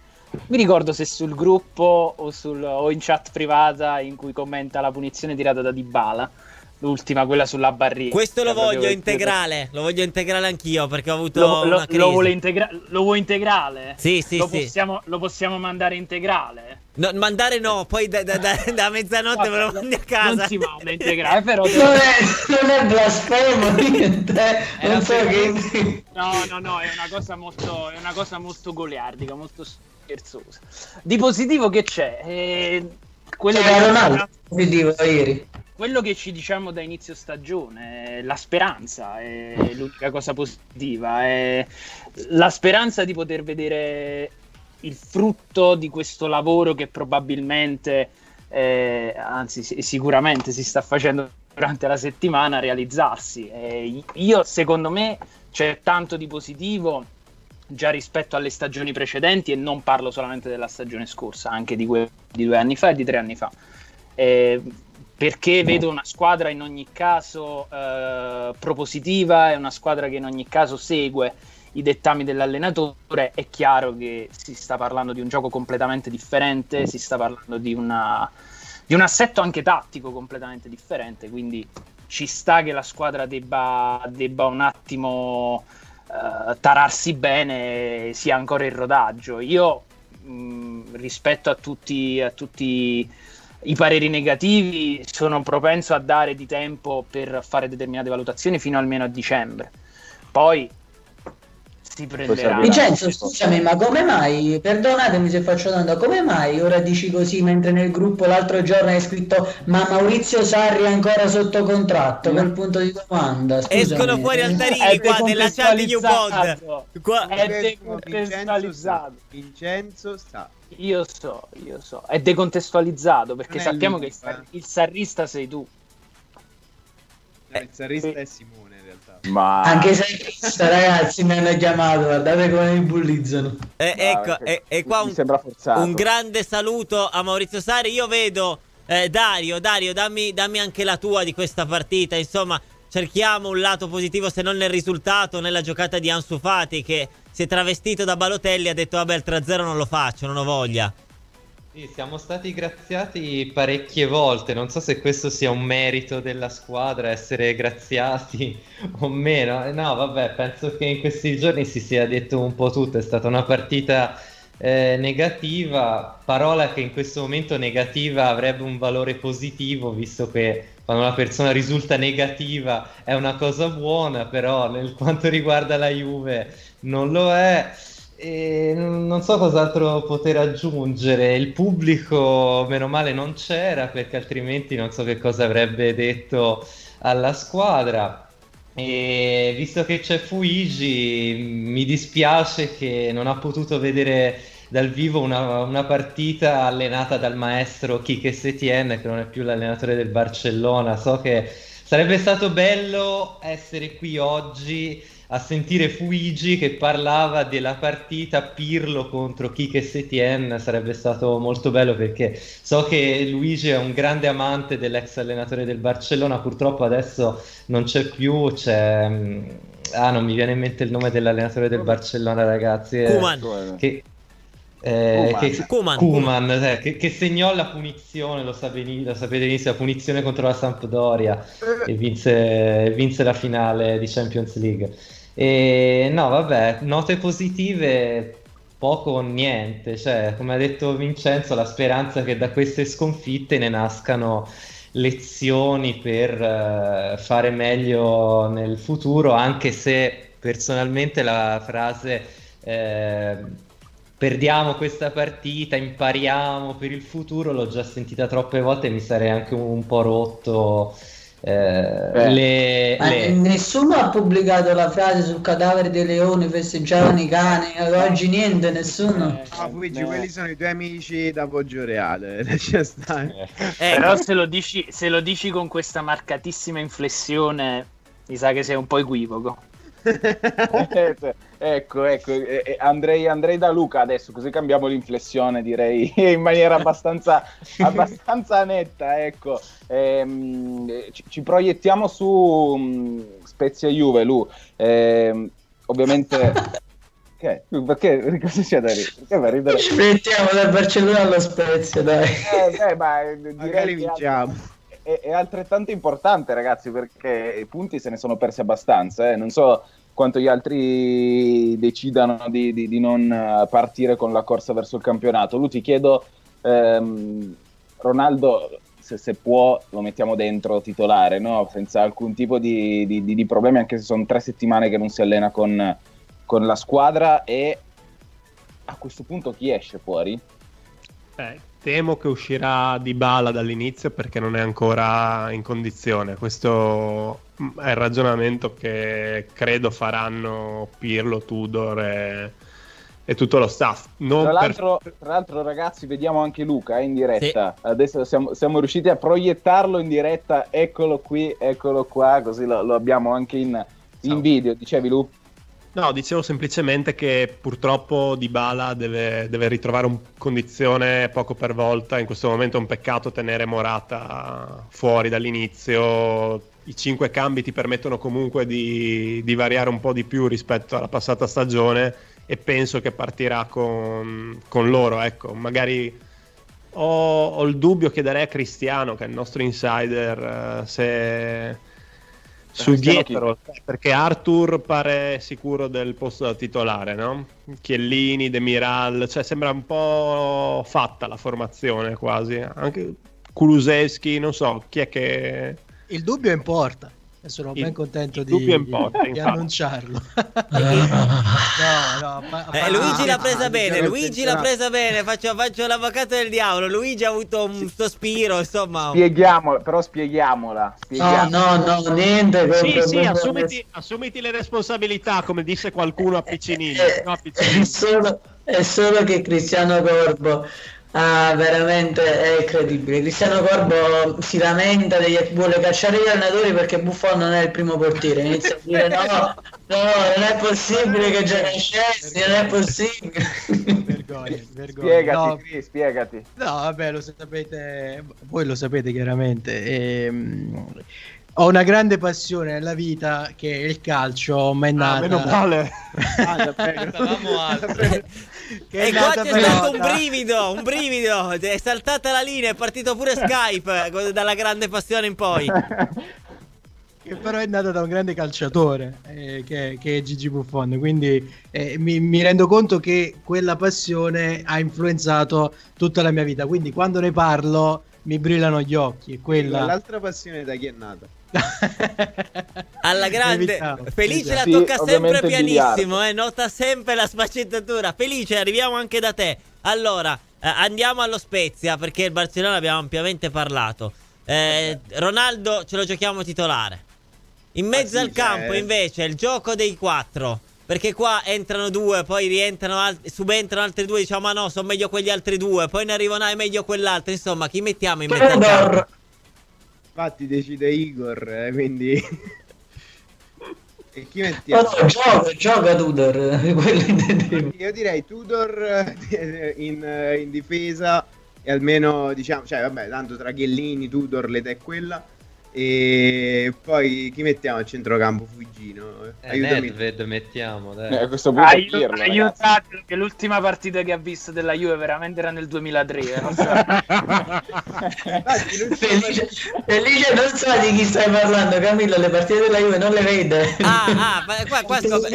S4: Mi ricordo se sul gruppo o, sul- o in chat privata in cui commenta la punizione tirata da Dybala. L'ultima, quella sulla barriera.
S17: Questo lo voglio integrale. Lo voglio integrale anch'io perché ho avuto
S4: Lo, lo- lo vuole integra- lo vuoi integrale?
S17: Sì, sì,
S4: lo
S17: sì.
S4: Possiamo, lo possiamo mandare integrale?
S17: No, mandare no, poi da, da- da- da mezzanotte me lo mandi a casa.
S4: Non si manda integrale, però...
S6: Non è, non è blasfemo, niente.
S4: Era
S6: Non so che.
S4: No, no, no, è una cosa molto, è una cosa molto goliardica, molto scherzosa. Di positivo che c'è? Eh, quello,
S6: C'era
S4: che
S6: Ronaldo positivo ieri.
S4: quello che ci diciamo da inizio stagione, eh, la speranza è l'unica cosa positiva, è la speranza di poter vedere il frutto di questo lavoro che probabilmente, eh, anzi si- sicuramente si sta facendo durante la settimana realizzarsi. Eh, io, secondo me, c'è tanto di positivo già rispetto alle stagioni precedenti e non parlo solamente della stagione scorsa, anche di, que- di due anni fa e di tre anni fa. Eh, perché vedo una squadra in ogni caso eh, propositiva, è una squadra che in ogni caso segue i dettami dell'allenatore. È chiaro che si sta parlando di un gioco completamente differente, si sta parlando di, una, di un assetto anche tattico completamente differente, quindi ci sta che la squadra debba, debba un attimo eh, tararsi bene, sia ancora in rodaggio. Io mh, rispetto a tutti, a tutti i pareri negativi sono propenso a dare di tempo per fare determinate valutazioni fino almeno a dicembre. Poi si prenderà.
S6: Vincenzo, scusami, ma come mai? Perdonatemi se faccio domanda, come mai ora dici così mentre nel gruppo l'altro giorno hai scritto ma Maurizio Sarri è ancora sotto contratto? Quel punto di domanda. Scusami.
S17: Escono fuori altarini qua nella chat di Newpod. Qua.
S4: È
S8: Vincenzo
S4: decontestualizzato.
S8: Vincenzo sa.
S4: Io so, io so. È decontestualizzato perché sappiamo che il, sar-
S8: eh.
S4: il sarrista sei tu.
S8: No, il sarrista è Simone in realtà.
S18: Ma...
S6: Anche se questa, ragazzi mi hanno chiamato, guardate come mi bullizzano.
S17: Eh, ecco, e, e qua un, un grande saluto a Maurizio Sari. Io vedo eh, Dario, Dario, dammi, dammi anche la tua di questa partita. Insomma, cerchiamo un lato positivo, se non nel risultato, nella giocata di Ansu Fati che si è travestito da Balotelli e ha detto vabbè il 3-0 non lo faccio, non ho voglia.
S7: Sì, siamo stati graziati parecchie volte, non so se questo sia un merito della squadra, essere graziati o meno. Eh, No, vabbè, penso che in questi giorni si sia detto un po' tutto, è stata una partita eh, negativa, parola che in questo momento negativa avrebbe un valore positivo, visto che quando una persona risulta negativa è una cosa buona, però nel quanto riguarda la Juve non lo è. Non so cos'altro poter aggiungere. Il pubblico, meno male, non c'era perché altrimenti non so che cosa avrebbe detto alla squadra. E visto che c'è Fuigi, mi dispiace che non ha potuto vedere dal vivo una, una partita allenata dal maestro Kike Setien, che non è più l'allenatore del Barcellona. So che sarebbe stato bello essere qui oggi a sentire Fuigi che parlava della partita Pirlo contro Kike Setien sarebbe stato molto bello perché so che Luigi è un grande amante dell'ex allenatore del Barcellona purtroppo adesso non c'è più c'è mm, ah non mi viene in mente il nome dell'allenatore del Barcellona ragazzi eh,
S17: Koeman.
S7: che eh,
S17: Koeman.
S7: che,
S17: Koeman,
S7: Koeman, eh, che, che segnò la punizione, lo, sa beni- lo sapete benissimo, la punizione contro la Sampdoria e vinse, vinse la finale di Champions League. E no, vabbè, note positive poco o niente, cioè, come ha detto Vincenzo, la speranza che da queste sconfitte ne nascano lezioni per eh, fare meglio nel futuro, anche se personalmente la frase eh, perdiamo questa partita, impariamo per il futuro, l'ho già sentita troppe volte e mi sarei anche un po' rotto. Eh, le,
S6: Ma
S7: le-
S6: nessuno ha pubblicato la frase sul cadavere dei leoni, festeggiavano i cani, oggi niente, nessuno.
S8: Ah, Luigi, quelli sono i tuoi amici da Poggio Reale. Stare.
S4: Però se lo, dici, se lo dici con questa marcatissima inflessione, mi sa che sei un po' equivoco.
S18: Eh, ecco, ecco, eh, eh, andrei, andrei da Luca adesso, così cambiamo l'inflessione, direi in maniera abbastanza, abbastanza netta. Ecco, Ehm, eh, ci, ci proiettiamo su mm, Spezia Juve, Lu. Ehm, ovviamente, che? Perché cosa c'è da ridere? Perché fa ridere?
S6: Ci mettiamo dal Barcellona allo Spezia, dai.
S18: Eh, beh, ma direi
S8: Magari vinciamo.
S18: È, altrettanto importante, ragazzi, perché i punti se ne sono persi abbastanza. eh. Non so quanto gli altri decidano di, di- di non eh, partire con la corsa verso il campionato. Lu, ti chiedo, ehm, Ronaldo, se, se può, lo mettiamo dentro titolare, no? senza alcun tipo di- di problemi, anche se sono tre settimane che non si allena con, con la squadra. E a questo punto chi esce fuori?
S2: Eh, temo che uscirà di bala dall'inizio perché non è ancora in condizione. Questo mm, è il ragionamento che credo faranno Pirlo, Tudor e, e tutto lo staff. Non
S18: Tra
S2: per-
S18: l'altro, tra l'altro, ragazzi, vediamo anche Luca eh, in diretta. Adesso siamo, siamo riusciti a proiettarlo in diretta. Eccolo qui, eccolo qua, così lo, lo abbiamo anche in, in video. Dicevi Lu?
S2: No, dicevo semplicemente che purtroppo Dybala deve, deve ritrovare un condizione poco per volta. In questo momento è un peccato tenere Morata fuori dall'inizio. I cinque cambi ti permettono comunque di, di variare un po' di più rispetto alla passata stagione e penso che partirà con, con loro. Ecco, magari ho, ho il dubbio, chiederei a Cristiano, che è il nostro insider, eh, se su dietro, perché Arthur pare sicuro del posto da titolare, no? Chiellini, Demiral, cioè sembra un po' fatta la formazione quasi. Anche Kulusevski, non so, chi è che...
S5: Il dubbio è in porta. E sono
S2: Il-
S5: ben contento
S2: il
S5: di, di
S2: infatti.
S5: annunciarlo. no, no, a pa- a
S17: Eh, Luigi l'ha
S5: ah,
S17: presa bene,
S5: dichiaro
S17: Luigi l'ha presa bene, faccio, faccio l'avvocato del diavolo, Luigi ha avuto un sospiro, insomma...
S18: Spieghiamola, però spieghiamola.
S6: No,
S18: spieghiamola.
S6: no, no, niente.
S2: Sì,
S6: proprio-
S2: sì, assumiti, assumiti le responsabilità, come disse qualcuno a Piccinini.
S6: Eh,
S2: no, a
S6: È
S2: Piccinini.
S6: solo, è solo che Cristiano Corbo ah, veramente è incredibile. Cristiano Corbo si lamenta, degli- vuole cacciare gli allenatori perché Buffon non è il primo portiere. Inizia a dire no, no, non è possibile che giochi Chelsea, non è possibile.
S5: Vergogna, vergogna.
S18: Spiegati,
S5: No,
S18: Cri, spiegati.
S5: No, vabbè, lo sapete, voi lo sapete chiaramente. ehm, ho una grande passione nella vita che è il calcio, ma è
S2: Ah,
S5: nata...
S2: meno male.
S5: Ah,
S17: E qua
S5: nata
S17: c'è stato un brivido, un brivido, è saltata la linea, è partito pure Skype dalla grande passione in poi.
S5: che però è nata da un grande calciatore eh, che, che è Gigi Buffon quindi eh, mi, mi rendo conto che quella passione ha influenzato tutta la mia vita quindi quando ne parlo mi brillano gli occhi. Quella.
S8: L'altra passione da chi è nata?
S17: Alla grande. Felice la
S18: Sì,
S17: tocca sempre pianissimo, eh, nota sempre la sfaccettatura. Felice, arriviamo anche da te. Allora, eh, andiamo allo Spezia perché il Barcellona abbiamo ampiamente parlato. Eh, Ronaldo ce lo giochiamo titolare. In mezzo
S8: sì,
S17: al campo
S8: cioè-
S17: invece il gioco dei quattro. Perché qua entrano due, poi rientrano alt- subentrano altri due, diciamo ma no, sono meglio quegli altri due, poi ne arrivano è meglio quell'altro, insomma, chi mettiamo in mezzo al campo?
S8: Infatti decide Igor, eh, quindi... e chi mettiamo?
S6: no, gioca, gioca Tudor.
S8: Io direi Tudor eh, in, eh, in difesa e almeno diciamo, cioè vabbè, tanto tra Ghellini, Tudor, l'età è quella. E poi chi mettiamo al centrocampo? Fuggino.
S7: Eh,
S8: Aiutami.
S7: Nedved mettiamo, dai.
S18: Eh, a questo punto
S4: Aiut-
S18: Pirlo, ragazzi.
S4: aiutatelo che l'ultima partita che ha visto della Juve veramente era nel 2003. eh, non so.
S6: Felice, Felice non sa di chi stai parlando, Camillo. Le partite della Juve non le vede.
S17: Ah, ah, ma qua, qua scop-.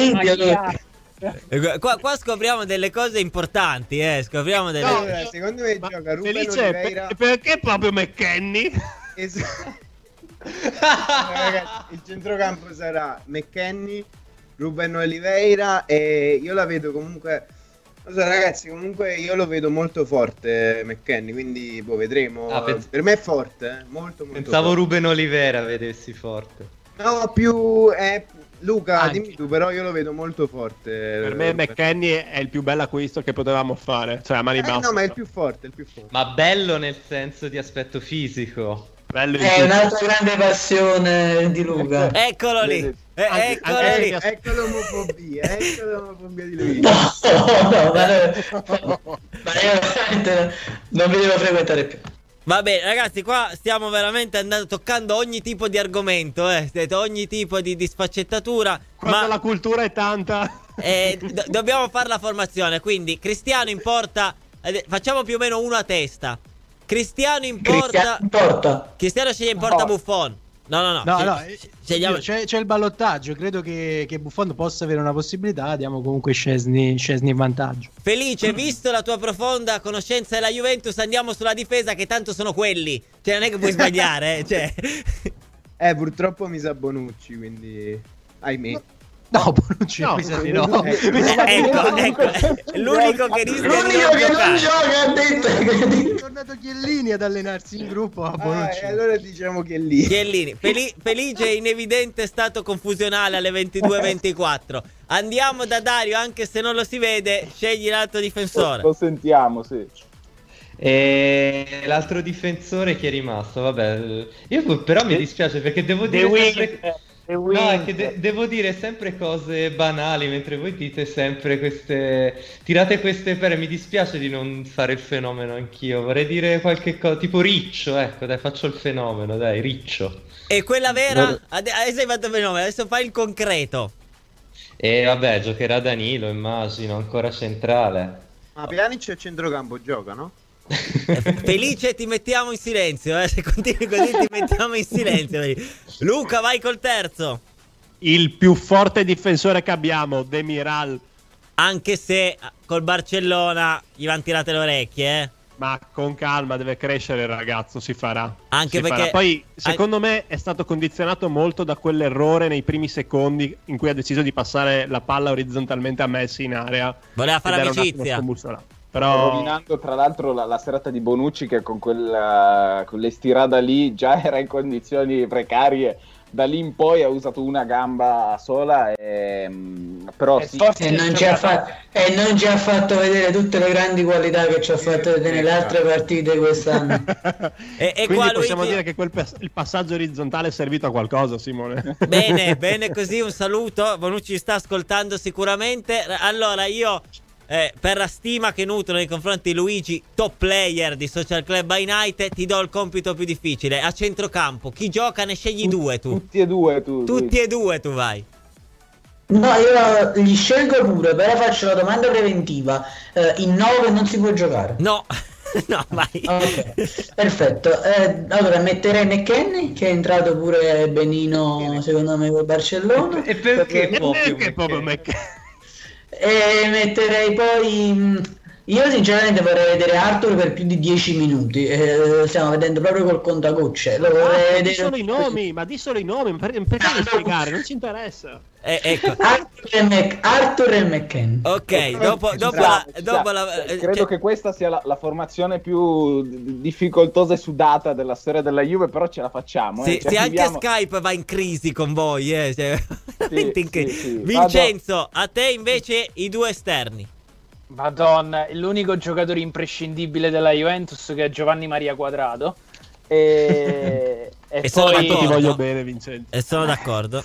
S17: Eh, Qua, qua scopriamo delle cose importanti, eh. Scopriamo delle.
S8: No, secondo me gioca Ruben
S2: Felice,
S8: Oliveira.
S2: per- perché proprio McKenny?
S8: Es- Allora, ragazzi, il centrocampo sarà McKenny, Ruben Oliveira e io la vedo comunque non so ragazzi comunque io lo vedo molto forte McKenny quindi boh, vedremo
S7: Ah, pens-
S8: per me è forte eh, molto molto
S7: Pensavo
S8: forte.
S7: Ruben Olivera vedessi forte.
S8: no più eh, Luca
S2: Anche.
S8: dimmi tu però io lo vedo molto forte
S2: Per me McKenny è il più bel acquisto che potevamo fare. Cioè, a mani
S8: eh,
S2: basse.
S8: no ma è il più forte il più forte
S7: Ma bello nel senso di aspetto fisico.
S2: Bello
S6: È un'altra grande passione di Luca.
S17: Eccolo lì. Eh, eccolo
S2: anche-
S17: lì.
S8: ecco, ecco l'omofobia ecco l'omofobia di lui
S6: No, no, ma, ma io veramente non vi devo frequentare più.
S17: Va bene, ragazzi, qua stiamo veramente andando, toccando ogni tipo di argomento, eh. Siete Ogni tipo di, di sfaccettatura.
S2: Quando
S17: ma
S2: la cultura è tanta.
S17: eh, do- dobbiamo fare la formazione. Quindi, Cristiano in porta. eh, Facciamo più o meno uno a testa. Cristiano in
S6: Cristiano
S17: porta.
S6: in porta.
S17: Cristiano sceglie in porta
S18: No.
S17: Buffon. No, no, no.
S5: No, no,
S17: sce-
S5: eh,
S17: scegliamo-
S5: io- c'è, c'è il ballottaggio. Credo che, che Buffon possa avere una possibilità. Diamo comunque Scesni, Scesni in vantaggio.
S17: Felice, visto la tua profonda conoscenza della Juventus, andiamo sulla difesa che tanto sono quelli. Cioè, non è che puoi sbagliare, eh. Cioè.
S8: eh purtroppo mi sa Bonucci quindi ahimè
S5: No, Bonucci
S2: No,
S5: mi di
S8: no.
S5: no.
S8: Eh,
S17: ecco, ecco, è l'unico che rischia di
S6: L'unico
S17: non
S6: che non gioca ha detto che
S5: È tornato Chiellini ad allenarsi in gruppo a
S8: Ah,
S5: Bonucci.
S8: e allora diciamo che lì
S17: Chiellini, Feli- Felice in evidente stato confusionale alle 22.24. Andiamo da Dario, anche se non lo si vede, scegli l'altro difensore.
S18: Lo sentiamo, sì.
S7: E l'altro difensore chi è rimasto? Vabbè, io però mi dispiace perché devo
S4: The
S7: dire
S4: Wing.
S7: sempre... No, è che de- devo dire sempre cose banali mentre voi dite sempre queste... Tirate queste pere, mi dispiace di non fare il fenomeno anch'io, vorrei dire qualche cosa, tipo Riccio, ecco, dai, faccio il fenomeno, dai, Riccio.
S17: E quella vera? Ade- Adesso hai fatto fenomeno, adesso fai il concreto.
S7: E vabbè, giocherà Danilo, immagino, ancora centrale.
S8: ma Pjanic a centrocampo gioca no?
S17: Felice, ti mettiamo in silenzio, eh. Se continui così ti mettiamo in silenzio. Luca, vai col terzo.
S2: Il più forte difensore che abbiamo, Demiral.
S17: Anche se col Barcellona gli vanno tirate le orecchie, eh.
S2: Ma con calma, deve crescere il ragazzo, si farà.
S17: Anche
S2: Si
S17: perché-
S2: farà. Poi, secondo me, è stato condizionato molto da quell'errore nei primi secondi in cui ha deciso di passare la palla orizzontalmente a Messi in area.
S17: Voleva fare amicizia.
S2: Però
S18: Rovinando tra l'altro la, la serata di Bonucci che con quella con l'estirata lì già era in condizioni precarie. Da lì in poi ha usato una gamba sola e, mm, però sì,
S6: e non, ci ha fa- e non ci ha fatto vedere tutte le grandi qualità che ci ha fatto vedere nelle altre partite quest'anno.
S17: E, e
S2: Quindi
S17: qua
S2: possiamo
S17: Luigi...
S2: dire che quel il passaggio orizzontale è servito a qualcosa, Simone.
S17: Bene, bene così, un saluto. Bonucci sta ascoltando sicuramente. Allora, io eh, per la stima che nutro nei confronti di Luigi, top player di Social Club by Night, ti do il compito più difficile. A centrocampo, chi gioca ne scegli due tu.
S18: tutti e due tu.
S17: Tutti e due tu vai.
S6: No, io li scelgo pure, però faccio la domanda preventiva. Eh, in 9 non si può giocare.
S17: No, no, vai.
S6: Ok, perfetto. Eh, allora metterei McKenny, che è entrato pure benino, secondo me, col Barcellona.
S7: E perché proprio
S2: perché proprio
S7: McKennie?
S6: E metterei poi mh, Io sinceramente vorrei vedere Arthur per più di 10 minuti. eh, stiamo vedendo proprio col contagocce. Lo
S2: Ah, di
S6: vedere.
S2: solo i nomi, ma di solo i nomi, per- perché devi spiegare? Non ci interessa.
S17: Eh, ecco.
S6: Arthur e, Mc- Arthur e McKen.
S17: Ok, dopo, dopo la, dopo la-
S18: Eh,
S17: eh,
S18: credo
S17: cioè-
S18: che questa sia la, la formazione più difficoltosa e sudata della storia della Juve, però ce la facciamo.
S17: Se,
S18: eh. Ci
S17: se anche Skype va in crisi con voi, eh, cioè, veramente in crisi.
S18: sì, sì.
S17: Vincenzo, a te invece i due esterni.
S4: Madonna, è l'unico giocatore imprescindibile della Juventus che è Giovanni Maria Quadrado. E, e
S17: E sono
S4: poi
S17: d'accordo.
S2: Ti voglio bene, Vincenzo.
S17: E sono d'accordo.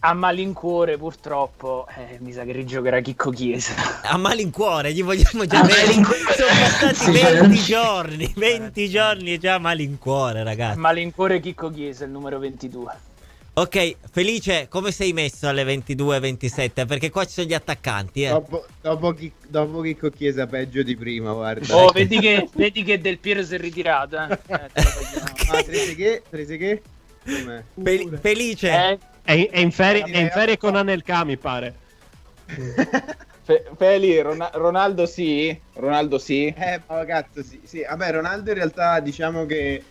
S4: a malincuore, purtroppo, eh, mi sa che rigiocherà Chicco Chiesa.
S17: A malincuore, gli vogliamo già bene. Sono passati
S6: Sì,
S17: 20
S6: sì.
S17: giorni, 20 giorni e già a malincuore, ragazzi.
S4: malincuore Chicco Chiesa, il numero 22.
S17: Ok, Felice, come sei messo alle 22.27? Perché qua ci sono gli attaccanti, eh.
S8: Dopo, dopo, chi, dopo Chicco Chiesa peggio di prima, guarda.
S4: Oh, vedi che, vedi che Del Piero si è ritirato. Eh? Eh, vogliamo.
S8: Ah, Trezeguet? Trezeguet?
S17: Felice,
S4: Eh,
S2: È, in- è in ferie, è in ferie con Anelka, mi pare.
S18: Fe- Feli, Ron- Ronaldo sì? Ronaldo sì?
S8: Eh, ma cazzo, sì, sì. Vabbè, Ronaldo in realtà diciamo che,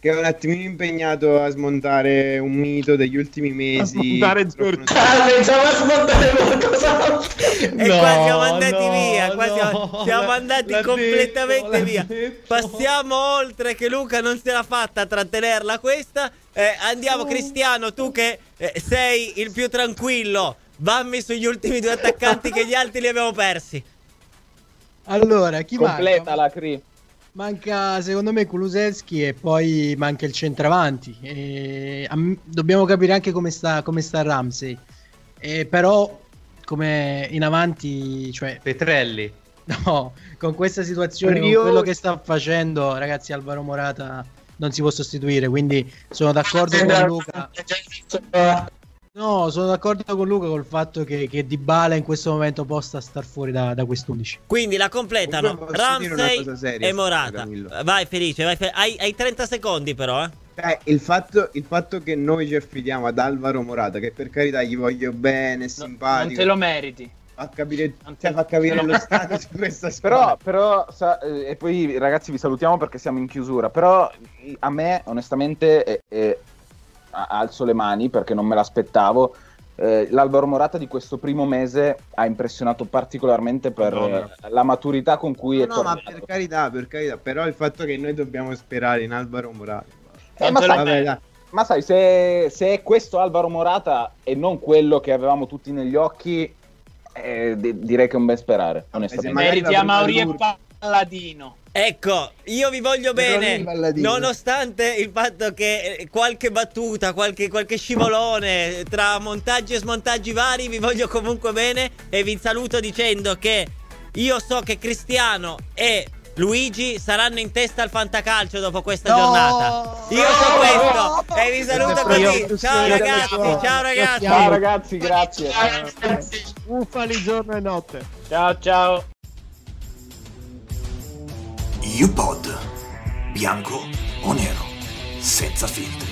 S8: che è un attimino impegnato a smontare un mito degli ultimi mesi.
S2: smontare
S8: Purtroppo
S2: Giorgio.
S8: non-
S6: Ah, pensavo a smontare qualcos'altro.
S17: e
S12: No,
S17: qua siamo andati
S12: no,
S17: via, qua
S12: no,
S17: siamo, siamo andati completamente
S12: detto,
S17: via.
S12: detto.
S17: Passiamo oltre che Luca non se l'ha fatta a trattenerla questa. Eh, andiamo Cristiano, tu che eh, sei il più tranquillo. Vammi sugli ultimi due attaccanti che gli altri li abbiamo persi.
S5: Allora, chi
S18: Completa
S5: manca?
S18: la Cri.
S5: Manca secondo me Kulusevski e poi manca il centravanti. E, a m- dobbiamo capire anche come sta, come sta Ramsey. E però, come in avanti, cioè,
S7: Petrelli.
S5: no, con questa situazione,
S8: Io-
S5: con quello che sta facendo, ragazzi, Alvaro Morata non si può sostituire. Quindi sono d'accordo con Luca. No, sono d'accordo con Luca col fatto che, che Dybala in questo momento possa star fuori da, da quest'11.
S17: Quindi la completano Ramsey e Morata.
S8: Camillo.
S17: Vai Felice, vai Fe- hai, hai 30 secondi però, eh.
S8: Eh, il, fatto, il fatto che noi ci affidiamo ad Alvaro Morata, che per carità gli voglio bene, è
S4: no,
S8: simpatico,
S4: non te lo meriti.
S8: fa capire, cioè, fa capire
S4: lo-
S8: stato di questa
S18: Però,
S8: squadra.
S18: però sa- eh, e poi ragazzi vi salutiamo perché siamo in chiusura, però a me onestamente eh, a- alzo le mani perché non me l'aspettavo. Eh, L'Alvaro Morata di questo primo mese ha impressionato particolarmente per
S2: Madonna.
S18: eh, la maturità con cui
S8: No,
S18: è
S8: no, ma
S18: tornato.
S8: per carità, per carità, però il fatto che noi dobbiamo sperare in Alvaro Morata.
S18: Eh, ma,
S4: lo
S18: sai,
S8: Vabbè,
S18: ma sai, se, se è questo Alvaro Morata e non quello che avevamo tutti negli occhi, eh, di- direi che è un ben sperare, onestamente.
S8: magari
S4: Meriti
S8: la
S4: a
S8: prima
S4: Mauri e. Palladino.
S17: Ecco, io vi voglio bene, nonostante il fatto che eh, qualche battuta, qualche, qualche scivolone tra montaggi e smontaggi vari, vi voglio comunque bene e vi saluto dicendo che io so che Cristiano e Luigi saranno in testa al fantacalcio dopo questa
S5: No!
S17: giornata. Io so questo e vi saluto così. Ciao ragazzi, ciao ragazzi.
S18: Ciao ragazzi, grazie.
S2: Uffali giorno e notte.
S4: Ciao ciao.
S1: UPod. Bianco o nero. Senza filtri.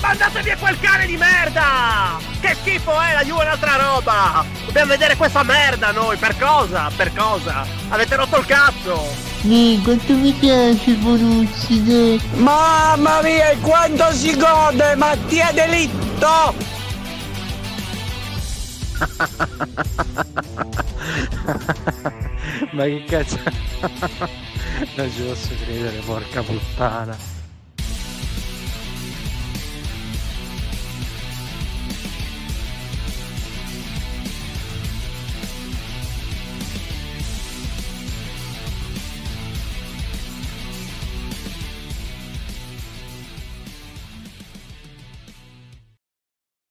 S13: Mandate via quel cane di merda! Che schifo è, la Juve è un'altra roba! Dobbiamo vedere questa merda noi, per cosa? Per cosa? Avete rotto il cazzo!
S3: Mi, quanto mi piace Bonucci, dai.
S10: Mamma mia, e quanto si gode, Mattia Delitto!
S12: Ma che cazzo? non ci posso credere, porca puttana.